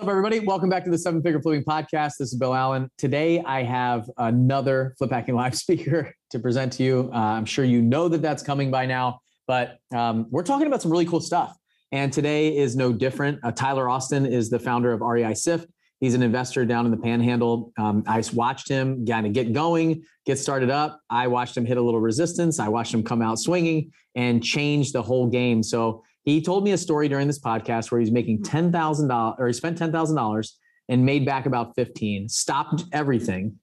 What's up, everybody? Welcome back to the Seven Figure Flipping Podcast. This is Bill Allen. Today, I have another Flip Hacking Live speaker to present to you. Uh, I'm sure you know that that's coming by now, but um, we're talking about some really cool stuff. And today is no different. Uh, Tyler Austin is the founder of REI Sift. He's an investor down in the Panhandle. Um, I watched him kind of get going, get started up. I watched him hit a little resistance. I watched him come out swinging and change the whole game. So he told me a story during this podcast where he's making hmm. ten thousand dollars, or he spent ten thousand dollars and made back about fifteen. Stopped everything,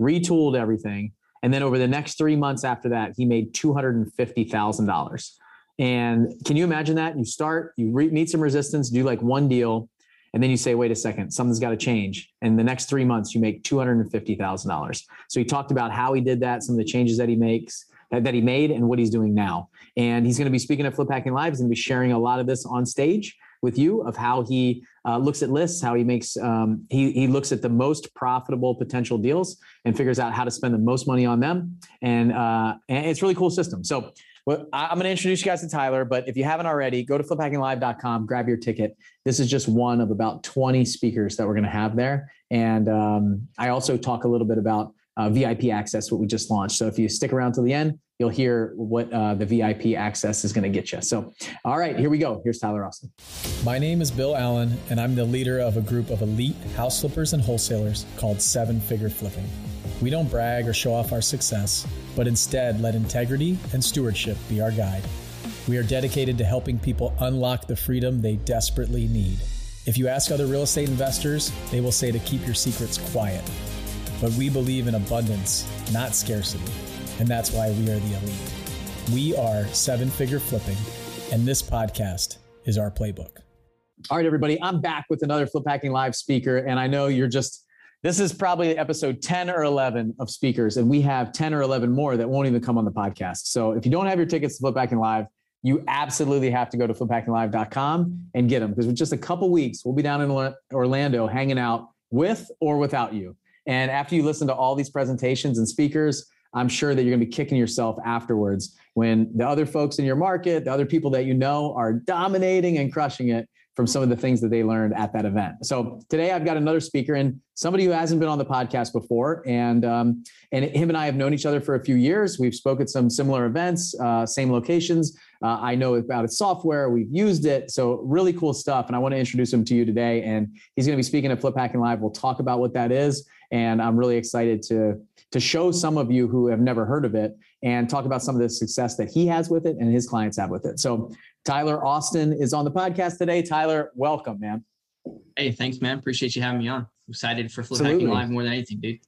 retooled everything, and then over the next three months after that, he made two hundred and fifty thousand dollars. And can you imagine that? You start, you re- meet some resistance, do like one deal, and then you say, wait a second, something's got to change. And the next three months, you make $250,000. So he talked about how he did that, some of the changes that he makes, that he made and what he's doing now. And he's going to be speaking at Flip Hacking Live. He's going to be sharing a lot of this on stage with you of how he uh, looks at lists, how he makes um, he he looks at the most profitable potential deals and figures out how to spend the most money on them. And uh, and it's really cool system. So. Well, I'm going to introduce you guys to Tyler, but if you haven't already, go to fliphackinglive.com, grab your ticket. This is just one of about 20 speakers that we're going to have there. And um, I also talk a little bit about uh, VIP access, what we just launched. So if you stick around till the end, you'll hear what uh, the VIP access is going to get you. So, all right, here we go. Here's Tyler Austin. My name is Bill Allen, and I'm the leader of a group of elite house flippers and wholesalers called Seven Figure Flipping. We don't brag or show off our success, but instead let integrity and stewardship be our guide. We are dedicated to helping people unlock the freedom they desperately need. If you ask other real estate investors, they will say to keep your secrets quiet but we believe in abundance, not scarcity. And that's why we are the elite. We are seven figure flipping, and this podcast is our playbook. All right, everybody, I'm back with another Flip Hacking Live speaker. And I know you're just, this is probably episode 10 or 11 of speakers, and we have 10 or 11 more that won't even come on the podcast. So if you don't have your tickets to Flip Hacking Live, you absolutely have to go to fliphackinglive.com and get them because with just a couple weeks, we'll be down in Orlando hanging out with or without you. And after you listen to all these presentations and speakers, I'm sure that you're going to be kicking yourself afterwards when the other folks in your market, the other people that you know are dominating and crushing it from some of the things that they learned at that event. So today I've got another speaker and somebody who hasn't been on the podcast before, and um, and him and I have known each other for a few years. We've spoken at some similar events, uh, same locations. Uh, I know about its software. We've used it, so really cool stuff. And I want to introduce him to you today. And he's going to be speaking at Flip Hacking Live. We'll talk about what that is and I'm really excited to to show some of you who have never heard of it and talk about some of the success that he has with it and his clients have with it. So Tyler Austin is on the podcast today. Tyler, welcome, man. Hey, thanks, man. Appreciate you having me on. Excited for Flip Hacking Live more than anything, dude.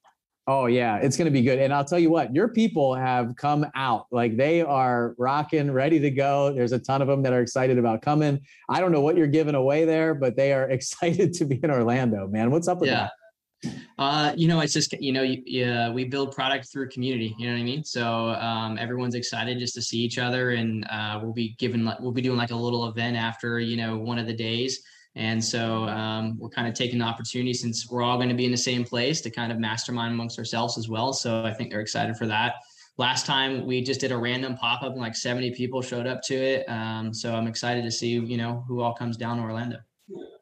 Oh yeah, it's going to be good. And I'll tell you what, your people have come out like they are rocking, ready to go. There's a ton of them that are excited about coming. I don't know what you're giving away there, but they are excited to be in Orlando, man. What's up with yeah. that? Uh, you know, it's just you know, you, we build product through community. You know what I mean? So um, everyone's excited just to see each other, and uh, we'll be giving like we'll be doing like a little event after you know one of the days. And so um, we're kind of taking the opportunity since we're all going to be in the same place to kind of mastermind amongst ourselves as well. So I think they're excited for that. Last time we just did a random pop up and like 70 people showed up to it. Um, so I'm excited to see you know who all comes down to Orlando.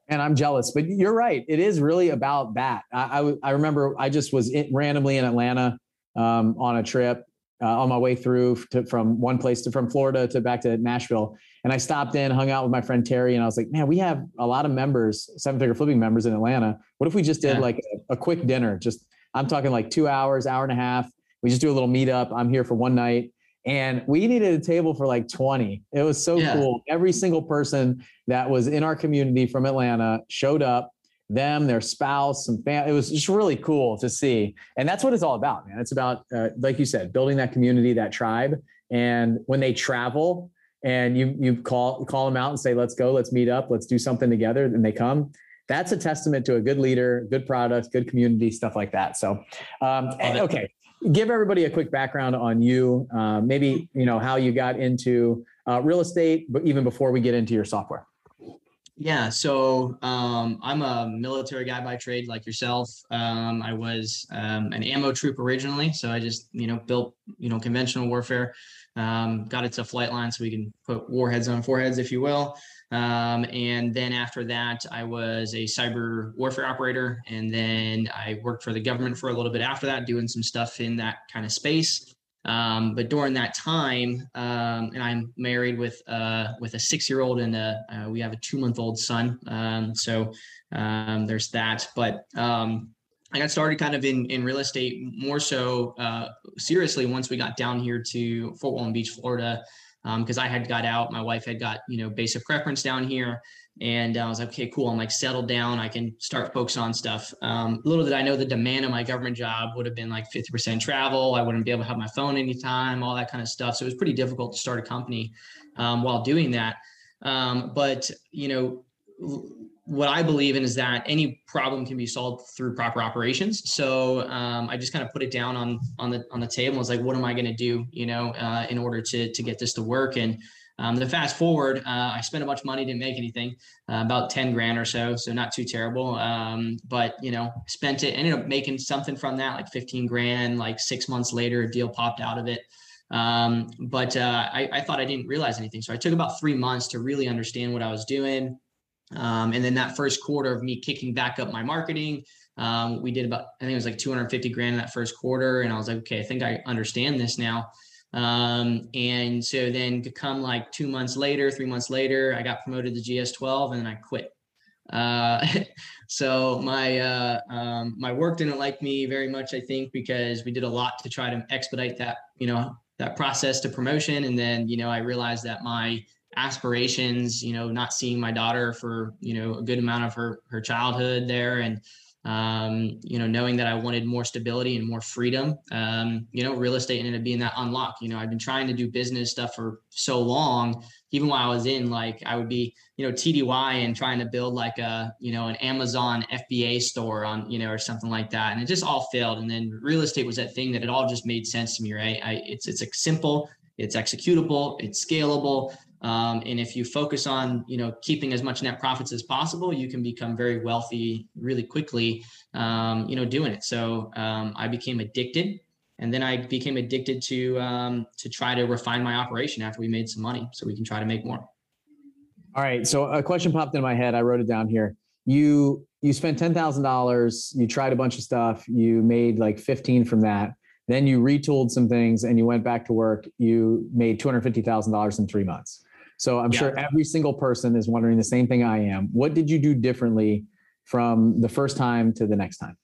And I'm jealous, but you're right. It is really about that. I, I, I remember I just was in, randomly in Atlanta um, on a trip uh, on my way through to, from one place to from Florida to back to Nashville. And I stopped in, hung out with my friend Terry, and I was like, man, we have a lot of members, seven figure flipping members in Atlanta. What if we just did yeah. like a, a, quick dinner? Just, I'm talking like two hours, hour and a half. We just do a little meetup. I'm here for one night and we needed a table for like 20 it was so yeah. cool. Every single person that was in our community from atlanta showed up. Them their spouse some family it was just really cool to see. And that's what it's all about man. It's about uh, like you said building that community that tribe. And when they travel and you you call call them out and say let's go let's meet up let's do something together and they come that's a testament to a good leader good product good community stuff like that. So um, okay give everybody a quick background on you, uh, maybe you know how you got into uh, real estate, but even before we get into your software. Yeah, so um, I'm a military guy by trade, like yourself. Um, I was um, an ammo troop originally, so I just you know built you know conventional warfare, um, got it to flight line so we can put warheads on foreheads, if you will. Um, and then after that, I was a cyber warfare operator, and then I worked for the government for a little bit after that, doing some stuff in that kind of space. Um, but during that time, um, and I'm married with uh, with a six year old and a, uh, we have a two month old son. Um, so um, there's that. But um, I got started kind of in in real estate more so uh, seriously once we got down here to Fort Walton Beach, Florida, because um, I had got out. My wife had got you know basic preference down here, and I was like, okay, cool. I'm like settled down. I can start focusing on stuff. Um, little did I know the demand of my government job would have been like 50% travel. I wouldn't be able to have my phone anytime, all that kind of stuff. So it was pretty difficult to start a company um, while doing that. Um, but you know, what I believe in is that any problem can be solved through proper operations. So um, I just kind of put it down on on the on the table. I was like, what am I going to do, you know, uh, in order to to get this to work? And um, the fast forward, uh, I spent a bunch of money, didn't make anything, uh, about 10 grand or so. So not too terrible. Um, but, you know, spent it, ended up making something from that, like 15 grand, like six months later, a deal popped out of it. Um, but uh, I, I, thought I didn't realize anything. So I took about three months to really understand what I was doing. Um, and then that first quarter of me kicking back up my marketing, um, we did about, I think it was like 250 grand in that first quarter. And I was like, okay, I think I understand this now. Um, and so then to come like two months later, three months later, I got promoted to GS12 and then I quit. Uh, so my uh, um, my work didn't like me very much, I think, because we did a lot to try to expedite that, you know, that process to promotion. And then, you know, I realized that my aspirations, you know, not seeing my daughter for, you know, a good amount of her her childhood there and um, you know, knowing that I wanted more stability and more freedom. Um, you know, real estate ended up being that unlock. You know, I've been trying to do business stuff for so long. Even while I was in, like, I would be, you know, TDY and trying to build like a, you know, an Amazon FBA store on, you know, or something like that, and it just all failed. And then real estate was that thing that it all just made sense to me, right? I, it's it's a simple, it's executable, it's scalable. Um, and if you focus on, you know, keeping as much net profits as possible, you can become very wealthy really quickly, um, you know, doing it. So um, I became addicted and then I became addicted to, um, to try to refine my operation after we made some money so we can try to make more. All right. So a question popped in my head. I wrote it down here. You, you spent $10,000, you tried a bunch of stuff, you made like 15 from that. Then you retooled some things and you went back to work. You made $250,000 in three months. So I'm yeah. sure every single person is wondering the same thing I am. What did you do differently from the first time to the next time?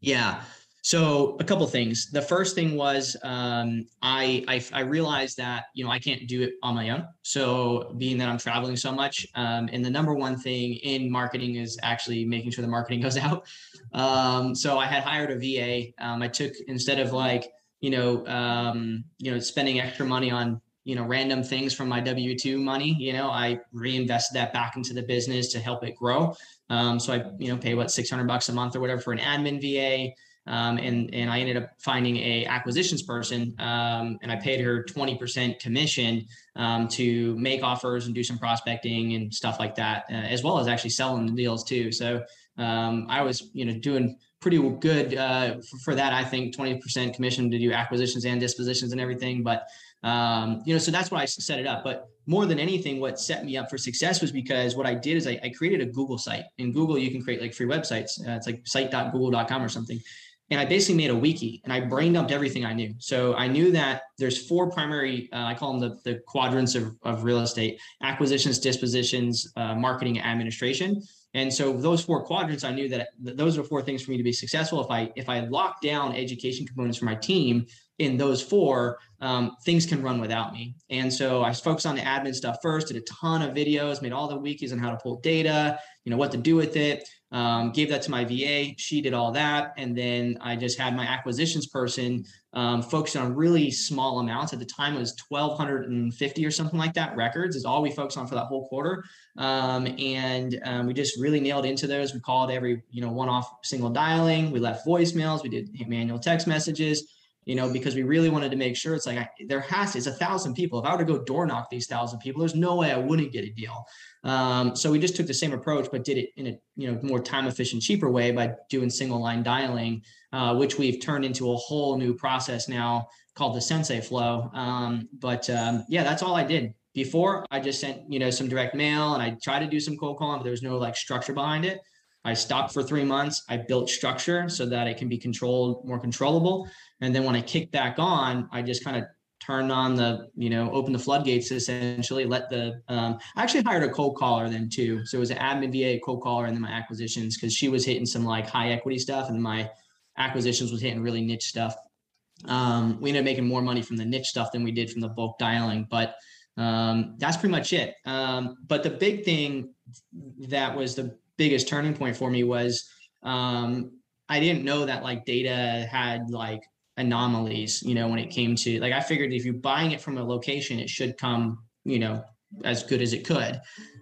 Yeah. So a couple things. The first thing was um, I, I, I realized that you know I can't do it on my own. So being that I'm traveling so much, um, and the number one thing in marketing is actually making sure the marketing goes out. Um, so I had hired a VA. Um, I took instead of like you know um, you know spending extra money on you know random things from my w2 money you know i reinvested that back into the business to help it grow. Um, so i you know pay what 600 bucks a month or whatever for an admin va um, and and i ended up finding a acquisitions person um, and i paid her 20% commission um, to make offers and do some prospecting and stuff like that uh, as well as actually selling the deals too. So um, i was you know doing pretty good uh, for, for that i think 20% commission to do acquisitions and dispositions and everything but um, you know, so that's why I set it up. But more than anything, what set me up for success was because what I did is I, I created a Google site. In Google, you can create like free websites. Uh, it's like site.google.com or something. And I basically made a wiki and I brain dumped everything I knew. So I knew that there's four primary, uh, I call them the, the quadrants of, of real estate acquisitions, dispositions, uh, marketing, administration. And so those four quadrants, I knew that those are four things for me to be successful. If I if I lock down education components for my team, in those four, um, things can run without me. And so I focused on the admin stuff first, did a ton of videos, made all the wikis on how to pull data, you know, what to do with it. Um, gave that to my VA. She did all that. And then I just had my acquisitions person um, focused on really small amounts. At the time, it was 1,250 or something like that records is all we focused on for that whole quarter. Um, and um, we just really nailed into those. We called every, you know, one off single dialing. We left voicemails. We did manual text messages you know, because we really wanted to make sure it's like I, there has to, it's a thousand people. If I were to go door knock these thousand people, there's no way I wouldn't get a deal. Um, so we just took the same approach, but did it in a you know more time efficient, cheaper way by doing single line dialing, uh, which we've turned into a whole new process now called the Sensei Flow. Um, but um, yeah, that's all I did. Before I just sent you know some direct mail and I tried to do some cold calling, but there was no like structure behind it. I stopped for three months. I built structure so that it can be controlled, more controllable. And then when I kicked back on, I just kind of turned on the, you know, open the floodgates essentially. Let the, um, I actually hired a cold caller then too. So it was an admin VA, cold caller, and then my acquisitions because she was hitting some like high equity stuff, and my acquisitions was hitting really niche stuff. Um, we ended up making more money from the niche stuff than we did from the bulk dialing, but um, that's pretty much it. Um, but the big thing that was the biggest turning point for me was um, I didn't know that like data had like anomalies, you know, when it came to like I figured if you're buying it from a location, it should come, you know, as good as it could.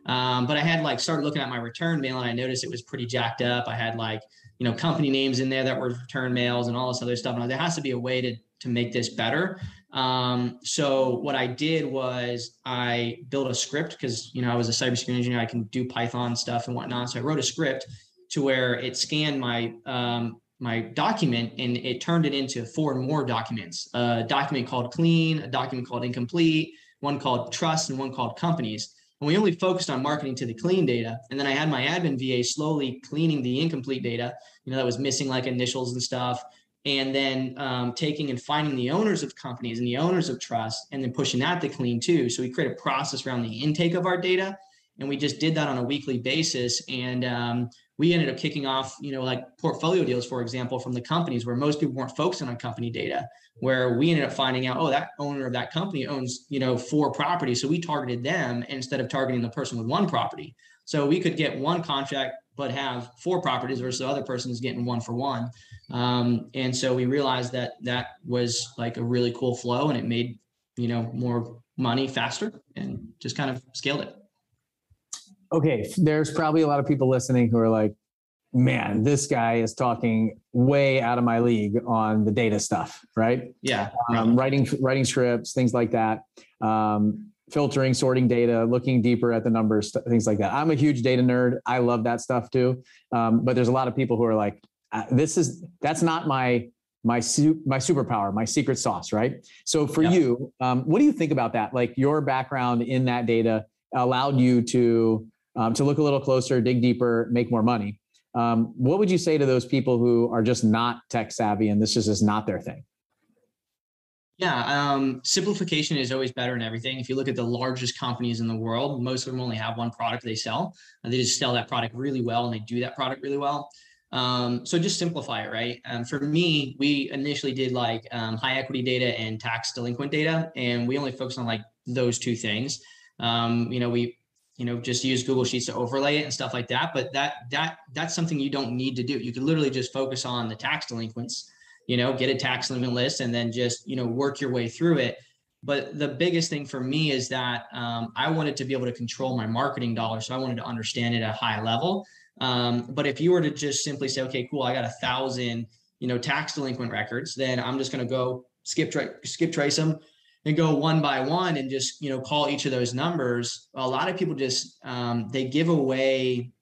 Um, but I had like started looking at my return mail and I noticed it was pretty jacked up. I had like, you know, company names in there that were return mails and all this other stuff. And there has to be a way to to make this better. Um, so what I did was I built a script because you know I was a cybersecurity engineer. I can do Python stuff and whatnot. So I wrote a script to where it scanned my um, my document and it turned it into four more documents: a document called clean, a document called incomplete, one called trust, and one called companies. And we only focused on marketing to the clean data. And then I had my admin VA slowly cleaning the incomplete data, you know, that was missing like initials and stuff and then um, taking and finding the owners of companies and the owners of trust and then pushing that to clean too. So we create a process around the intake of our data and we just did that on a weekly basis. And um, we ended up kicking off you know like portfolio deals for example from the companies where most people weren't focusing on company data where we ended up finding out oh that owner of that company owns you know four properties. So we targeted them instead of targeting the person with one property. So we could get one contract but have four properties versus the other person is getting one for one. Um, and so we realized that that was like a really cool flow and it made, you know, more money faster and just kind of scaled it. Okay. There's probably a lot of people listening who are like, man, this guy is talking way out of my league on the data stuff, right? Yeah. Um, writing, writing scripts, things like that. Um, filtering, sorting data, looking deeper at the numbers, things like that. I'm a huge data nerd. I love that stuff too. Um, but there's a lot of people who are like, uh, this is that's not my my su- my superpower, my secret sauce, right? So for yeah. you, um, what do you think about that? Like your background in that data allowed you to um, to look a little closer, dig deeper, make more money. Um, what would you say to those people who are just not tech savvy and this is just not their thing? Yeah, um, simplification is always better in everything. If you look at the largest companies in the world, most of them only have one product they sell. And they just sell that product really well and they do that product really well. Um, so just simplify it, right? Um, for me, we initially did like um, high equity data and tax delinquent data, and we only focused on like those two things. Um, you know, we you know just use Google Sheets to overlay it and stuff like that. But that that that's something you don't need to do. You could literally just focus on the tax delinquents you know, get a tax limit list and then just, you know, work your way through it. But the biggest thing for me is that um, I wanted to be able to control my marketing dollars. So I wanted to understand it at a high level. Um, but if you were to just simply say, okay, cool, I got a thousand, you know, tax delinquent records, then I'm just going to go skip, tra- skip trace them and go one by one and just, you know, call each of those numbers. A lot of people just, um, they give away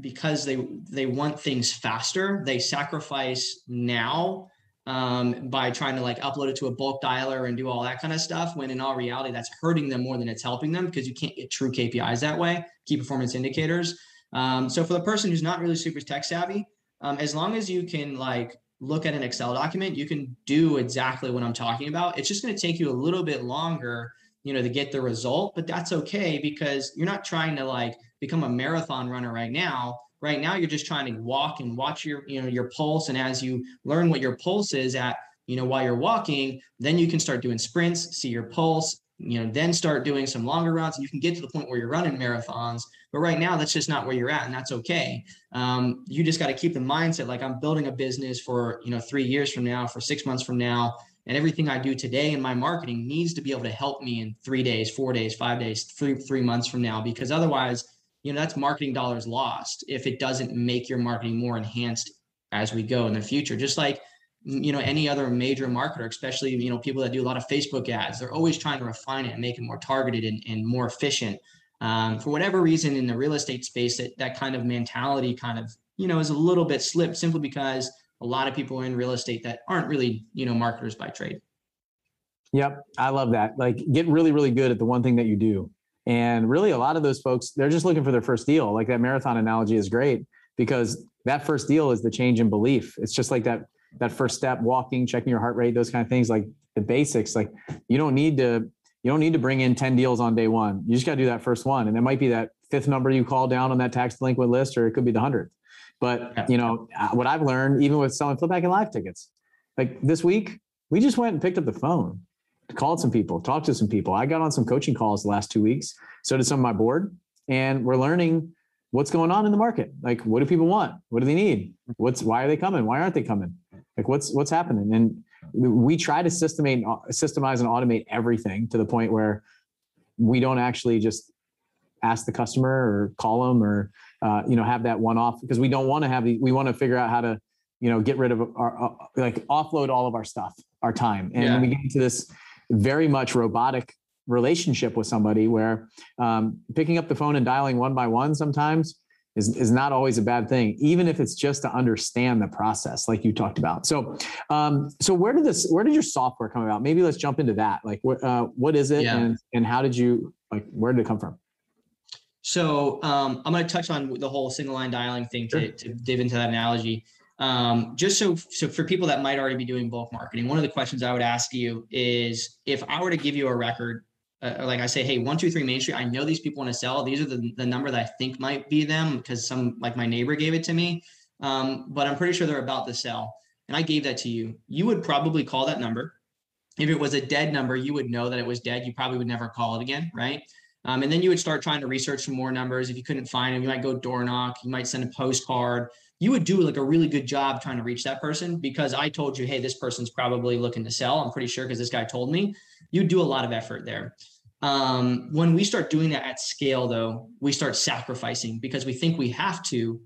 because they, they want things faster. They sacrifice now um, by trying to like upload it to a bulk dialer and do all that kind of stuff. When in all reality, that's hurting them more than it's helping them because you can't get true KPIs that way, key performance indicators. Um, so for the person who's not really super tech savvy, um, as long as you can like look at an Excel document, you can do exactly what I'm talking about. It's just going to take you a little bit longer, you know, to get the result, but that's okay because you're not trying to like become a marathon runner right now Right now, you're just trying to walk and watch your, you know, your pulse. And as you learn what your pulse is at, you know, while you're walking, then you can start doing sprints, see your pulse, you know, then start doing some longer routes. You can get to the point where you're running marathons. But right now, that's just not where you're at, and that's okay. Um, you just got to keep the mindset like I'm building a business for you know three years from now, for six months from now, and everything I do today in my marketing needs to be able to help me in three days, four days, five days, three three months from now. Because otherwise, you know that's marketing dollars lost if it doesn't make your marketing more enhanced as we go in the future. Just like you know any other major marketer especially you know people that do a lot of facebook ads they're always trying to refine it and make it more targeted and, and more efficient. Um, for whatever reason in the real estate space that that kind of mentality kind of you know is a little bit slipped simply because a lot of people in real estate that aren't really you know marketers by trade. Yep i love that. Like get really really good at the one thing that you do and really a lot of those folks they're just looking for their first deal. Like that marathon analogy is great because that first deal is the change in belief. It's just like that that first step walking checking your heart rate those kind of things like the basics. Like you don't need to you don't need to bring in 10 deals on day one. You just got to do that first one. And it might be that fifth number you call down on that tax delinquent list or it could be the hundredth. But you know uh, what i've learned even with selling flip hacking live tickets like this week we just went and picked up the phone called some people talked to some people. I got on some coaching calls the last two weeks. So did some of my board. And we're learning what's going on in the market. Like what do people want? What do they need? What's why are they coming? Why aren't they coming? Like what's what's happening? And we try to systemize systemize and automate everything to the point where we don't actually just ask the customer or call them or uh, you know have that one off because we don't want to have the we want to figure out how to you know get rid of our uh, like offload all of our stuff our time. And yeah. we get into this very much robotic relationship with somebody where um, picking up the phone and dialing one by one sometimes is, is not always a bad thing, even if it's just to understand the process, like you talked about. So, um, so where did this, where did your software come about? Maybe let's jump into that. Like, what, uh, what is it, yeah. and and how did you like? Where did it come from? So, um, I'm going to touch on the whole single line dialing thing to, to dive into that analogy. Um, just so so for people that might already be doing bulk marketing, one of the questions I would ask you is if I were to give you a record uh, like I say, hey, one, two, three Main Street. I know these people want to sell. These are the, the number that I think might be them because some like my neighbor gave it to me. Um, but I'm pretty sure they're about to sell. And I gave that to you. You would probably call that number. If it was a dead number, you would know that it was dead. You probably would never call it again, right? Um, and then you would start trying to research some more numbers. If you couldn't find them, you might go door knock. You might send a postcard. You would do like a really good job trying to reach that person because I told you, hey, this person's probably looking to sell. I'm pretty sure because this guy told me. You do a lot of effort there. Um, when we start doing that at scale, though, we start sacrificing because we think we have to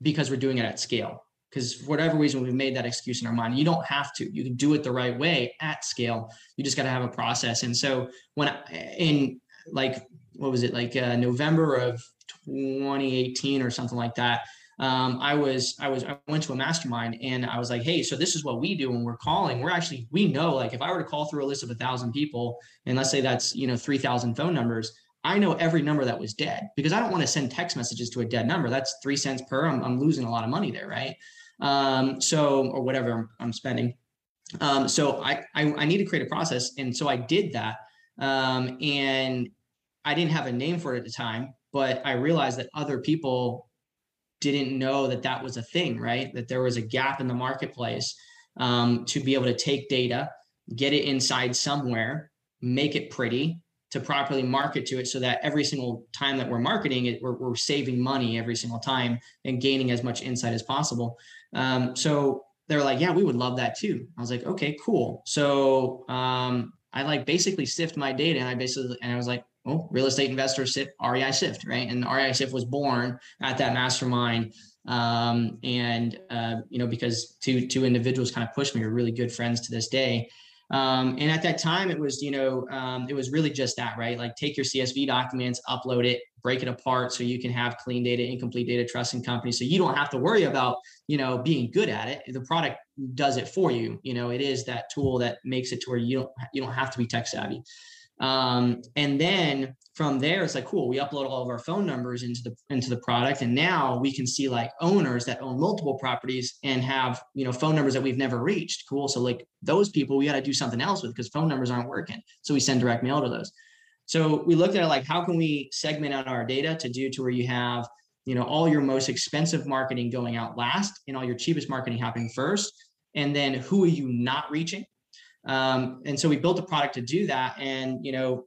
because we're doing it at scale. Because for whatever reason, we've made that excuse in our mind. You don't have to. You can do it the right way at scale. You just got to have a process. And so when I, in like what was it like uh, November of 2018 or something like that, um, I was I was I went to a mastermind and I was like, hey, so this is what we do when we're calling. We're actually we know like if I were to call through a list of a thousand people and let's say that's you know three thousand phone numbers, I know every number that was dead because I don't want to send text messages to a dead number. That's three cents per. I'm, I'm losing a lot of money there, right? Um, so or whatever I'm, I'm spending. Um, so I, I I need to create a process, and so I did that. Um, and I didn't have a name for it at the time, but I realized that other people didn't know that that was a thing, right? That there was a gap in the marketplace um, to be able to take data, get it inside somewhere, make it pretty, to properly market to it so that every single time that we're marketing it, we're, we're saving money every single time and gaining as much insight as possible. Um, so they're like, yeah, we would love that too. I was like, okay, cool. So um, I like basically sift my data and I basically, and I was like, well, real estate investor SIFT, REI SIFT, right? And REI SIFT was born at that mastermind. Um, and uh, you know, because two two individuals kind of pushed me, are really good friends to this day. Um, and at that time, it was, you know, um, it was really just that, right? Like take your CSV documents, upload it, break it apart so you can have clean data, incomplete data, trusting company. So you don't have to worry about, you know, being good at it. The product does it for you. You know, it is that tool that makes it to where you don't you don't have to be tech savvy. Um, and then from there, it's like, cool, we upload all of our phone numbers into the into the product. And now we can see like owners that own multiple properties and have, you know, phone numbers that we've never reached. Cool. So like those people we got to do something else with because phone numbers aren't working. So we send direct mail to those. So we looked at like how can we segment out our data to do to where you have, you know, all your most expensive marketing going out last and all your cheapest marketing happening first. And then who are you not reaching? Um, and so we built a product to do that and, you know,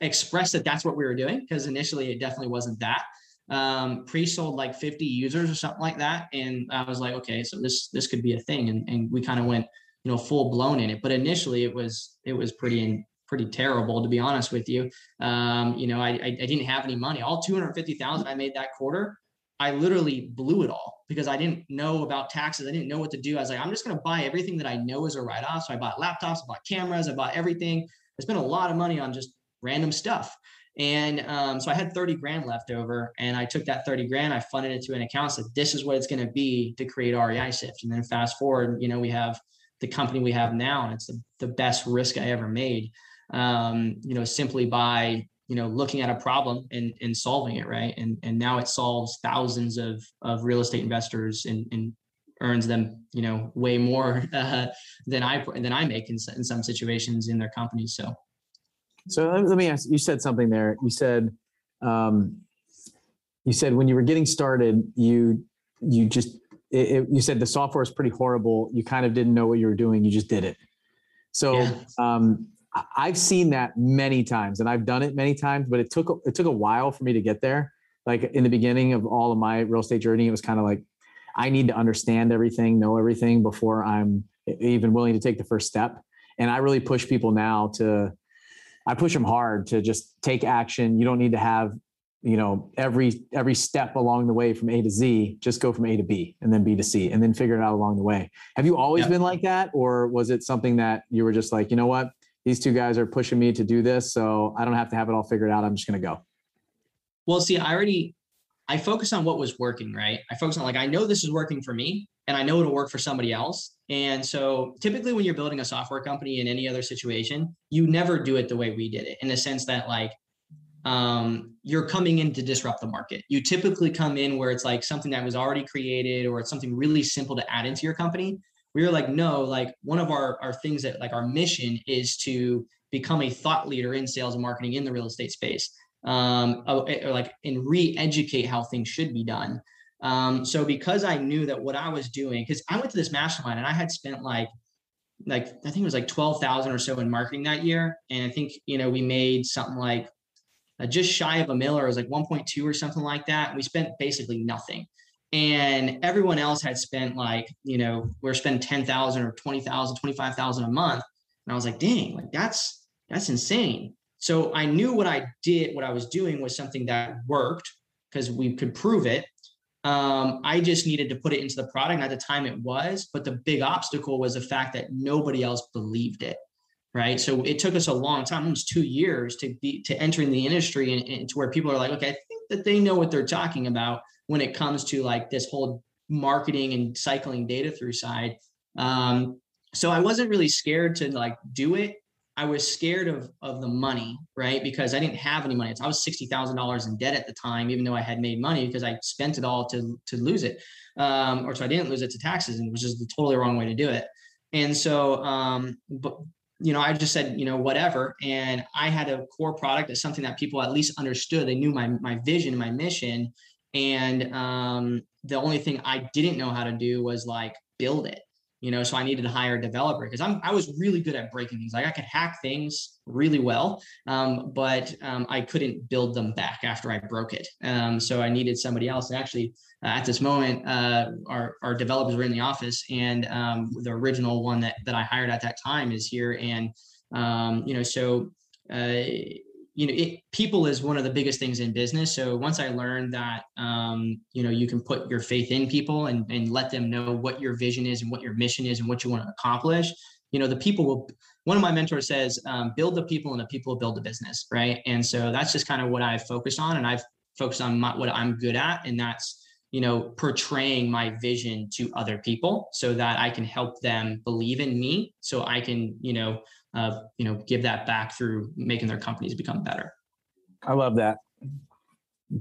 express that that's what we were doing because initially it definitely wasn't that. Um, pre-sold like 50 users or something like that. And I was like, okay, so this, this could be a thing. And, and we kind of went, you know, full blown in it. But initially it was, it was pretty, pretty terrible to be honest with you. Um, you know, I, I, I didn't have any money. All 250,000 I made that quarter I literally blew it all because I didn't know about taxes. I didn't know what to do. I was like, I'm just going to buy everything that I know is a write off. So I bought laptops, I bought cameras, I bought everything. I spent a lot of money on just random stuff. And um, so I had 30 grand left over and I took that 30 grand, I funded it to an account, said, this is what it's going to be to create REI Sift. And then fast forward, you know, we have the company we have now and it's the, the best risk I ever made, um, you know, simply by you know looking at a problem and, and solving it right? And and now it solves thousands of of real estate investors and, and earns them you know way more uh, than i than i make in, in some situations in their companies so. So let me ask you said something there. You said um, you said when you were getting started you you just it, it, you said the software is pretty horrible. You kind of didn't know what you were doing. You just did it. So yeah. um, I've seen that many times and I've done it many times, but it took it took a while for me to get there. Like in the beginning of all of my real estate journey, it was kind of like I need to understand everything, know everything before I'm even willing to take the first step. And I really push people now to I push them hard to just take action. You don't need to have, you know, every every step along the way from A to Z. Just go from A to B and then B to C and then figure it out along the way. Have you always yep. been like that or was it something that you were just like, you know what? These two guys are pushing me to do this, so I don't have to have it all figured out. I'm just going to go. Well, see, I already I focus on what was working, right? I focus on like I know this is working for me and I know it'll work for somebody else. And so typically when you're building a software company in any other situation, you never do it the way we did it in the sense that like um, you're coming in to disrupt the market. You typically come in where it's like something that was already created or it's something really simple to add into your company we were like no like one of our our things that like our mission is to become a thought leader in sales and marketing in the real estate space um or like and re-educate how things should be done. Um so because i knew that what i was doing because i went to this mastermind and i had spent like like i think it was like 12,000 or so in marketing that year. And i think you know we made something like uh, just shy of a mill or it was like 1.2 or something like that. We spent basically nothing and everyone else had spent like you know we're spending 10,000 or 20,000 25,000 a month. And I was like dang like that's that's insane. So I knew what I did what I was doing was something that worked because we could prove it. Um, I just needed to put it into the product at the time it was but the big obstacle was the fact that nobody else believed it right? So it took us a long time almost two years to be to enter in the industry and, and to where people are like okay I think that they know what they're talking about when it comes to like this whole marketing and cycling data through side. Um, so I wasn't really scared to like do it. I was scared of of the money, right? Because I didn't have any money. I was sixty thousand dollars in debt at the time, even though I had made money because I spent it all to to lose it, um, or so I didn't lose it to taxes, and it was just the totally wrong way to do it. And so, um, but you know, I just said, you know, whatever. And I had a core product that's something that people at least understood. They knew my my vision, my mission, and um, the only thing I didn't know how to do was like build it, you know. So I needed to hire a developer because I'm I was really good at breaking things. Like I could hack things really well, um, but um, I couldn't build them back after I broke it. Um, so I needed somebody else. And actually, uh, at this moment, uh, our our developers were in the office, and um, the original one that that I hired at that time is here, and um, you know, so. Uh, you know, it, people is one of the biggest things in business. So once I learned that, um, you know, you can put your faith in people and, and let them know what your vision is and what your mission is and what you want to accomplish, you know, the people will, one of my mentors says, um, build the people and the people build the business. Right. And so that's just kind of what I've focused on. And I've focused on my, what I'm good at. And that's, you know, portraying my vision to other people so that I can help them believe in me. So I can, you know, uh, you know, give that back through making their companies become better. I love that.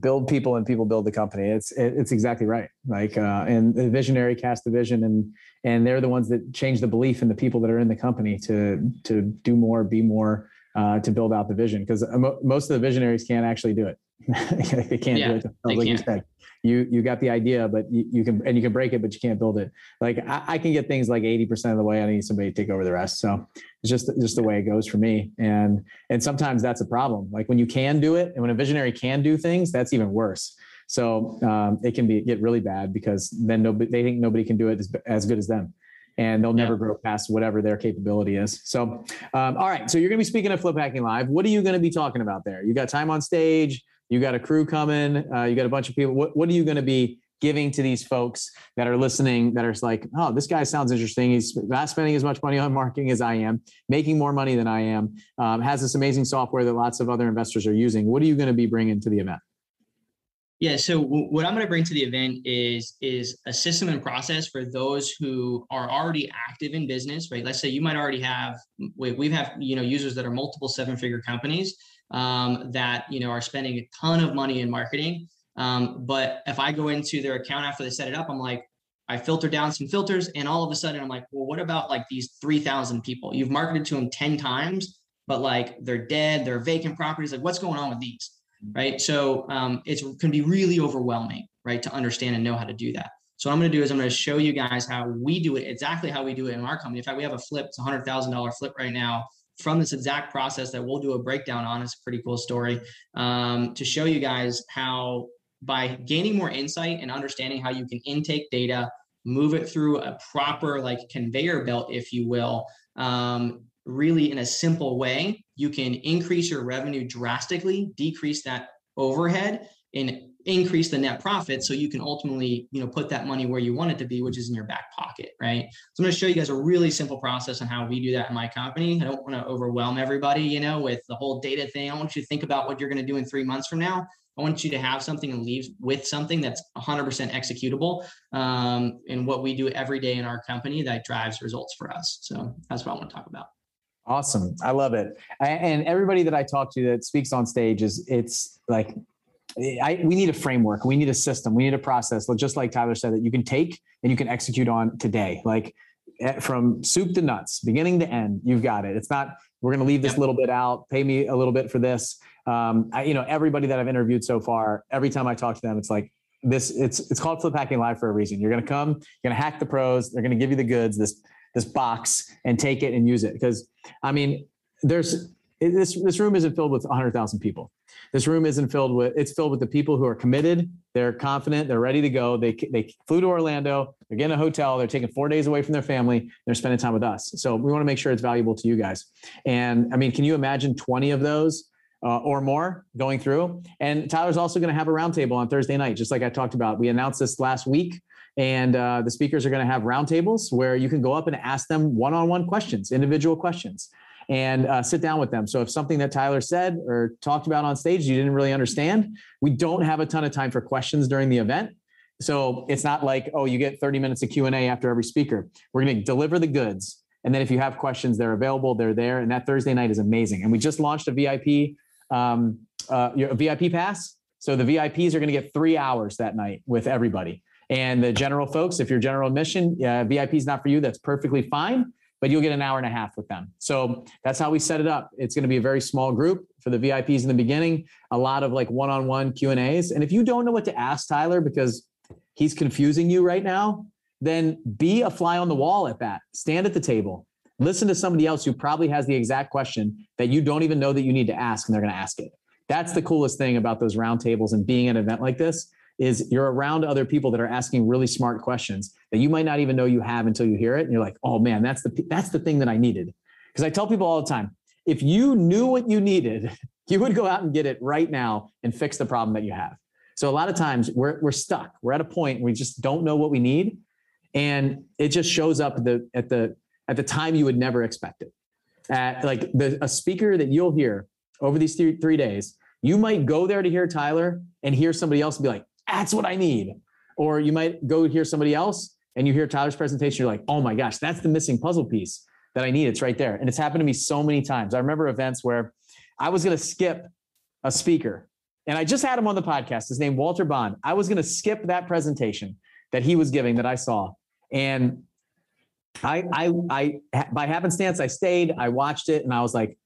Build people and people build the company. It's it's exactly right. Like uh, and the visionary cast the vision and and they're the ones that change the belief in the people that are in the company to to do more, be more, uh, to build out the vision. Because most of the visionaries can't actually do it. they can't yeah, do it. Like can't. you said, you you got the idea, but you, you, can and you can break it, but you can't build it. Like I, I can get things like eighty percent of the way. I need somebody to take over the rest. So it's just just the way it goes for me. And and sometimes that's a problem. Like when you can do it, and when a visionary can do things, that's even worse. So um, it can be get really bad because then nobody they think nobody can do it as, as good as them and they'll never yeah. grow past whatever their capability is. So, um, all right. So you're going to be speaking at Flip Hacking Live. What are you going to be talking about there? You got time on stage You got a crew coming. Uh, you got a bunch of people. What What are you going to be giving to these folks that are listening that are like, oh, this guy sounds interesting. He's not spending as much money on marketing as I am, making more money than I am, um, has this amazing software that lots of other investors are using. What are you going to be bringing to the event? Yeah. So w- what I'm going to bring to the event is is a system and process for those who are already active in business, right? Let's say you might already have we we have you know users that are multiple seven figure companies um, that you know are spending a ton of money in marketing. Um, but if I go into their account after they set it up, I'm like, I filter down some filters, and all of a sudden I'm like, well, what about like these three thousand people? You've marketed to them ten times, but like they're dead, they're vacant properties. Like, what's going on with these? right? So um, it can be really overwhelming, right, to understand and know how to do that. So what I'm going to do is I'm going to show you guys how we do it, exactly how we do it in our company. In fact, we have a flip, it's a hundred thousand dollar flip right now from this exact process that we'll do a breakdown on. It's a pretty cool story um, to show you guys how by gaining more insight and understanding how you can intake data, move it through a proper like conveyor belt, if you will, um, really in a simple way, you can increase your revenue drastically, decrease that overhead, and increase the net profit so you can ultimately you know put that money where you want it to be which is in your back pocket right? So i'm going to show you guys a really simple process on how we do that in my company. I don't want to overwhelm everybody you know with the whole data thing. I want you to think about what you're going to do in three months from now. I want you to have something and leave with something that's 100% executable um, what we do every day in our company that drives results for us. So that's what i want to talk about. Awesome. I love it. And everybody that I talk to that speaks on stage is it's like I, we need a framework. We need a system. We need a process. Look just like Tyler said, that you can take and you can execute on today. Like eh, from soup to nuts, beginning to end, you've got it. It's not we're going to leave this little bit out. Pay me a little bit for this. Um, I, you know, everybody that I've interviewed so far, every time I talk to them, it's like this. It's it's called Flip Hacking Live for a reason. You're going to come. You're going to hack the pros. They're going to give you the goods. This this box and take it and use it. Because I mean, there's this this room isn't filled with 100,000 people. This room isn't filled with it's filled with the people who are committed, they're confident, they're ready to go. They they flew to Orlando, they're getting a hotel, they're taking 4 days away from their family, they're spending time with us. So we want to make sure it's valuable to you guys. And I mean, can you imagine 20 of those uh, or more going through. And Tyler's also going to have a roundtable on Thursday night, just like I talked about. We announced this last week. And uh, the speakers are going to have roundtables where you can go up and ask them one on one questions, individual questions, and uh, sit down with them. So if something that Tyler said or talked about on stage you didn't really understand, we don't have a ton of time for questions during the event. So it's not like, oh, you get 30 minutes of Q&A after every speaker. We're going to deliver the goods. And then if you have questions, they're available, they're there. And that Thursday night is amazing. And we just launched a VIP, um, uh, a VIP pass. So the VIPs are going to get three hours that night with everybody. And the general folks, if you're general admission, uh, VIP is not for you. That's perfectly fine, but you'll get an hour and a half with them. So that's how we set it up. It's going to be a very small group for the VIPs in the beginning. A lot of like one-on-one Q and A's. And if you don't know what to ask Tyler because he's confusing you right now, then be a fly on the wall at that. Stand at the table. Listen to somebody else who probably has the exact question that you don't even know that you need to ask, and they're going to ask it. That's the coolest thing about those roundtables and being at an event like this is you're around other people that are asking really smart questions that you might not even know you have until you hear it. And you're like oh man that's the that's the thing that i needed. Because i tell people all the time if you knew what you needed you would go out and get it right now and fix the problem that you have. So a lot of times we're, we're stuck. We're at a point we just don't know what we need and it just shows up the at the at the time you would never expect it. At like the a speaker that you'll hear over these three, three days you might go there to hear tyler and hear somebody else be like that's what I need. Or you might go hear somebody else and you hear Tyler's presentation, you're like, oh my gosh, that's the missing puzzle piece that I need. It's right there. And it's happened to me so many times. I remember events where I was going to skip a speaker and I just had him on the podcast. His name Walter Bond. I was going to skip that presentation that he was giving that I saw. And I, I, I, by happenstance, I stayed, I watched it, and I was like,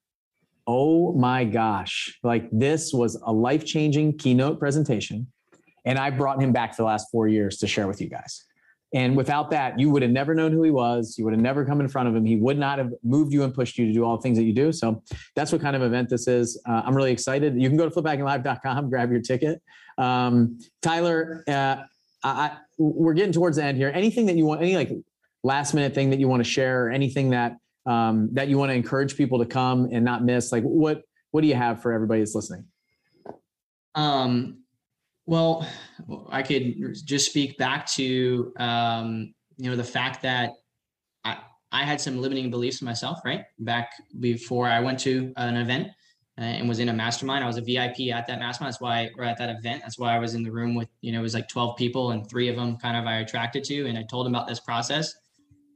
oh my gosh, like this was a life changing keynote presentation. And I brought him back for the last four years to share with you guys. And without that, you would have never known who he was. You would have never come in front of him. He would not have moved you and pushed you to do all the things that you do. So that's what kind of event this is. Uh, I'm really excited. You can go to fliphackinglive.com, grab your ticket. Um, Tyler, uh, I, we're getting towards the end here. Anything that you want, any like last minute thing that you want to share, or anything that um, that you want to encourage people to come and not miss? Like what what do you have for everybody that's listening? Um, well, I could just speak back to um, you know the fact that I I had some limiting beliefs myself, right? Back before I went to an event uh, and was in a mastermind. I was a VIP at that mastermind. That's why, or at that event. That's why I was in the room with, you know, it was like 12 people and three of them kind of I attracted to. And I told them about this process.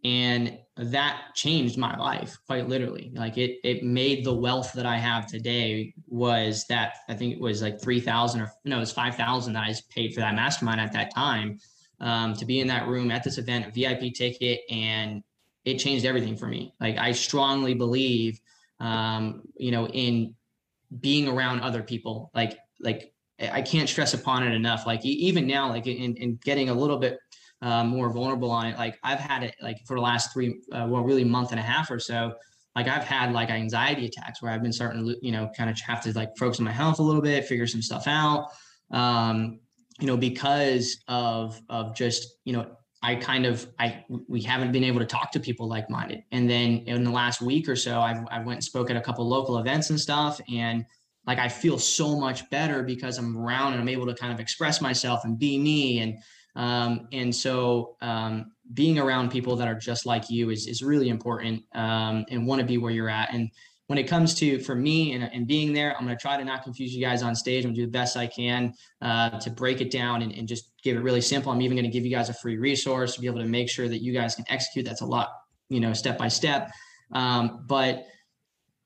And that changed my life quite literally. Like it, it made the wealth that I have today was that I think it was like 3,000 or no, it was 5,000 that I paid for that mastermind at that time um, to be in that room at this event, a VIP ticket, and it changed everything for me. Like I strongly believe, um, you know, in being around other people like like i can't stress upon it enough like even now like in, in getting a little bit uh, more vulnerable on it like i've had it like for the last three uh, well really month and a half or so like i've had like anxiety attacks where i've been starting to you know kind of have to like focus on my health a little bit figure some stuff out um you know because of of just you know I kind of I we haven't been able to talk to people like minded. And then in the last week or so, I've I went and spoke at a couple local events and stuff, and like I feel so much better because I'm around and I'm able to kind of express myself and be me. And um, and so um, being around people that are just like you is is really important um, and want to be where you're at. And when it comes to for me and, and being there, I'm going to try to not confuse you guys on stage. I'm going to do the best I can uh, to break it down and, and just give it really simple. I'm even going to give you guys a free resource to be able to make sure that you guys can execute. That's a lot, you know, step by step. Um, but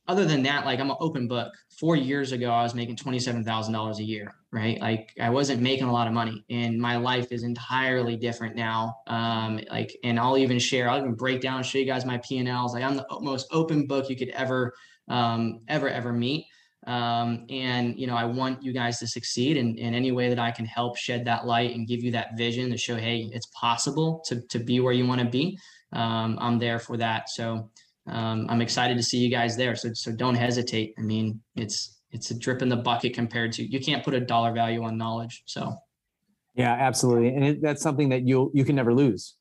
other than that, like I'm an open book. Four years ago, I was making $27,000 a year, right? Like I wasn't making a lot of money and my life is entirely different now. Um, like, and I'll even share, I'll even break down, show you guys my P&Ls. Like I'm the most open book you could ever um, ever ever meet. Um, and you know, I want you guys to succeed in, in any way that I can help shed that light and give you that vision to show, hey, it's possible to to be where you want to be. Um, I'm there for that. So um, I'm excited to see you guys there. So so don't hesitate. I mean, it's it's a drip in the bucket compared to you can't put a dollar value on knowledge. So yeah, absolutely, and it, that's something that you you can never lose.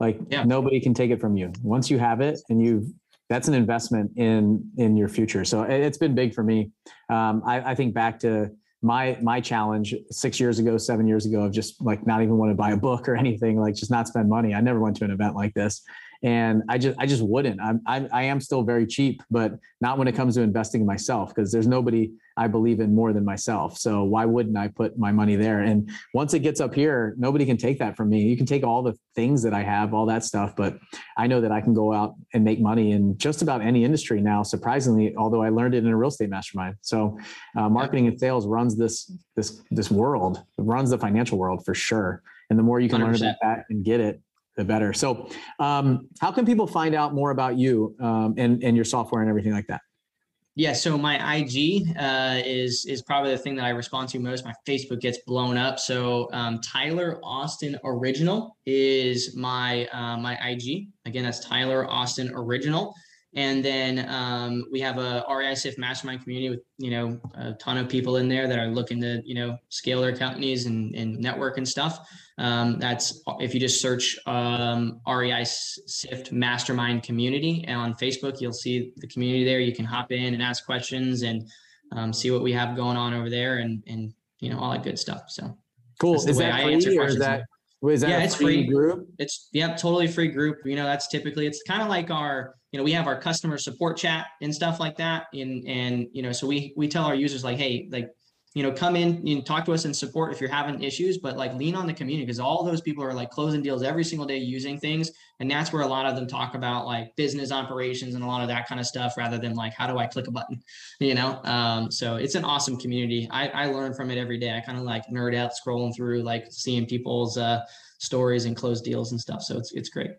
Like yeah. nobody can take it from you. Once you have it and you've that's an investment in in your future. So it's been big for me. Um, I, I think back to my my challenge six years ago, seven years ago of just like not even want to buy a book or anything, like just not spend money. I never went to an event like this and I just I just wouldn't. I'm, I'm I am still very cheap, but not when it comes to investing in myself because there's nobody I believe in more than myself. So why wouldn't I put my money there? And once it gets up here, nobody can take that from me. You can take all the things that I have, all that stuff, but I know that I can go out and make money in just about any industry now. Surprisingly, although I learned it in a real estate mastermind. So uh, marketing and sales runs this this this world, it runs the financial world for sure. And the more you can 100%. learn about that and get it, the better. So, um, how can people find out more about you um, and and your software and everything like that? Yeah, so my IG uh, is is probably the thing that I respond to most. My Facebook gets blown up. So um, Tyler Austin Original is my uh, my IG. Again, that's Tyler Austin Original. And then um, we have a REI Sift mastermind community with, you know, a ton of people in there that are looking to, you know, scale their companies and, and network and stuff. Um, that's if you just search um, REI Sift mastermind community on Facebook, you'll see the community there. You can hop in and ask questions and um, see what we have going on over there and, and, you know, all that good stuff. So cool. Is that free or is that, is that yeah, it's free group? It's yep, totally free group. You know, that's typically, it's kind of like our, you know we have our customer support chat and stuff like that and and you know so we we tell our users like hey like you know come in and talk to us and support if you're having issues but like lean on the community because all those people are like closing deals every single day using things and that's where a lot of them talk about like business operations and a lot of that kind of stuff rather than like how do i click a button you know? Um, so it's an awesome community. I i learn from it every day. I kind of like nerd out scrolling through like seeing people's uh, stories and close deals and stuff. So it's it's great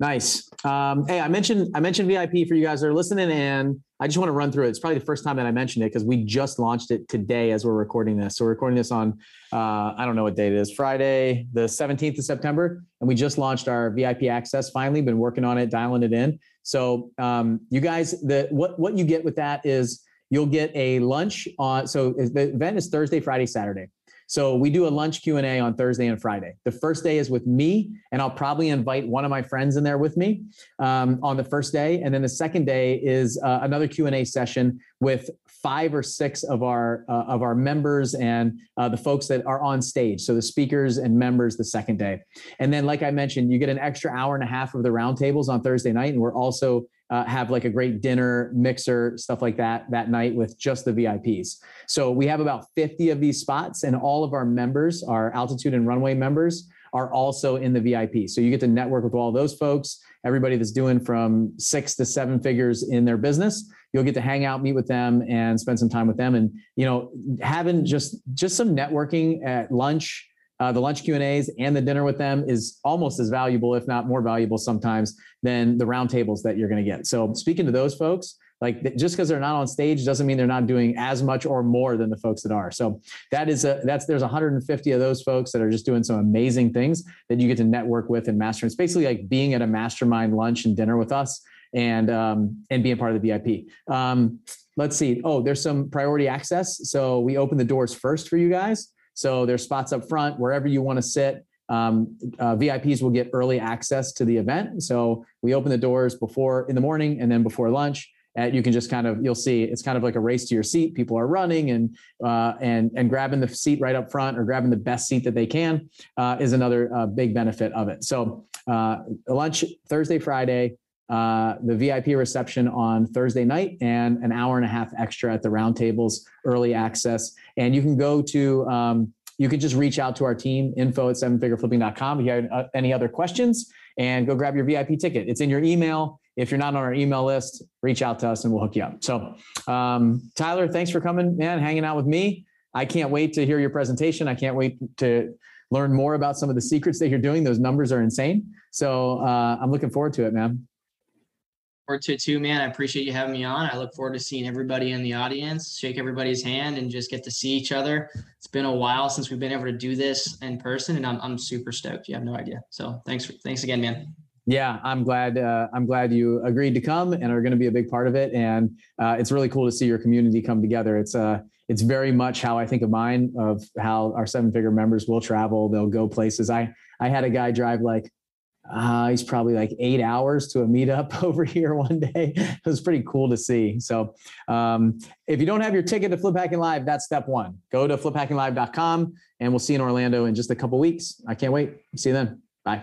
Nice. Um, hey, I mentioned I mentioned VIP for you guys that are listening, and I just want to run through it. It's probably the first time that I mentioned it because we just launched it today as we're recording this. So we're recording this on uh, I don't know what date it is, Friday, the 17th of September, and we just launched our VIP access. Finally, been working on it, dialing it in. So um, you guys, the what what you get with that is you'll get a lunch on. So the event is Thursday, Friday, Saturday. So we do a lunch Q and A on Thursday and Friday. The first day is with me, and I'll probably invite one of my friends in there with me um, on the first day, and then the second day is uh, another Q and A session with five or six of our uh, of our members and uh, the folks that are on stage. So the speakers and members the second day, and then like I mentioned, you get an extra hour and a half of the roundtables on Thursday night, and we're also uh, have like a great dinner mixer stuff like that that night with just the VIPs. So we have about 50 of these spots, and all of our members, our altitude and runway members, are also in the VIP. So you get to network with all those folks, everybody that's doing from six to seven figures in their business. You'll get to hang out, meet with them, and spend some time with them. And you know, having just just some networking at lunch uh, the lunch Q and A's and the dinner with them is almost as valuable, if not more valuable, sometimes than the roundtables that you're going to get. So speaking to those folks, like just because they're not on stage doesn't mean they're not doing as much or more than the folks that are. So that is a that's there's 150 of those folks that are just doing some amazing things that you get to network with and master. It's basically like being at a mastermind lunch and dinner with us and um, and being part of the VIP. Um, let's see. Oh, there's some priority access. So we open the doors first for you guys. So there's spots up front wherever you want to sit. Um, uh, VIPs will get early access to the event. So we open the doors before in the morning and then before lunch. And you can just kind of you'll see it's kind of like a race to your seat. People are running and uh, and and grabbing the seat right up front or grabbing the best seat that they can uh, is another uh, big benefit of it. So uh, lunch Thursday, Friday, uh, the VIP reception on Thursday night and an hour and a half extra at the roundtables early access. And you can go to, um, you can just reach out to our team, info at sevenfigureflipping.com if you have uh, any other questions and go grab your VIP ticket. It's in your email. If you're not on our email list, reach out to us and we'll hook you up. So, um, Tyler, thanks for coming, man, hanging out with me. I can't wait to hear your presentation. I can't wait to learn more about some of the secrets that you're doing. Those numbers are insane. So uh, I'm looking forward to it, man forward to too, man. I appreciate you having me on. I look forward to seeing everybody in the audience, shake everybody's hand, and just get to see each other. It's been a while since we've been able to do this in person, and I'm I'm super stoked. You have no idea. So thanks for thanks again, man. Yeah, I'm glad. Uh, I'm glad you agreed to come and are going to be a big part of it. And uh, it's really cool to see your community come together. It's uh, it's very much how I think of mine of how our seven figure members will travel. They'll go places. I I had a guy drive like uh, he's probably like eight hours to a meetup over here one day. It was pretty cool to see. So, um, if you don't have your ticket to Flip Hacking Live, that's step one. Go to fliphackinglive.com and we'll see you in Orlando in just a couple weeks. I can't wait. See you then. Bye.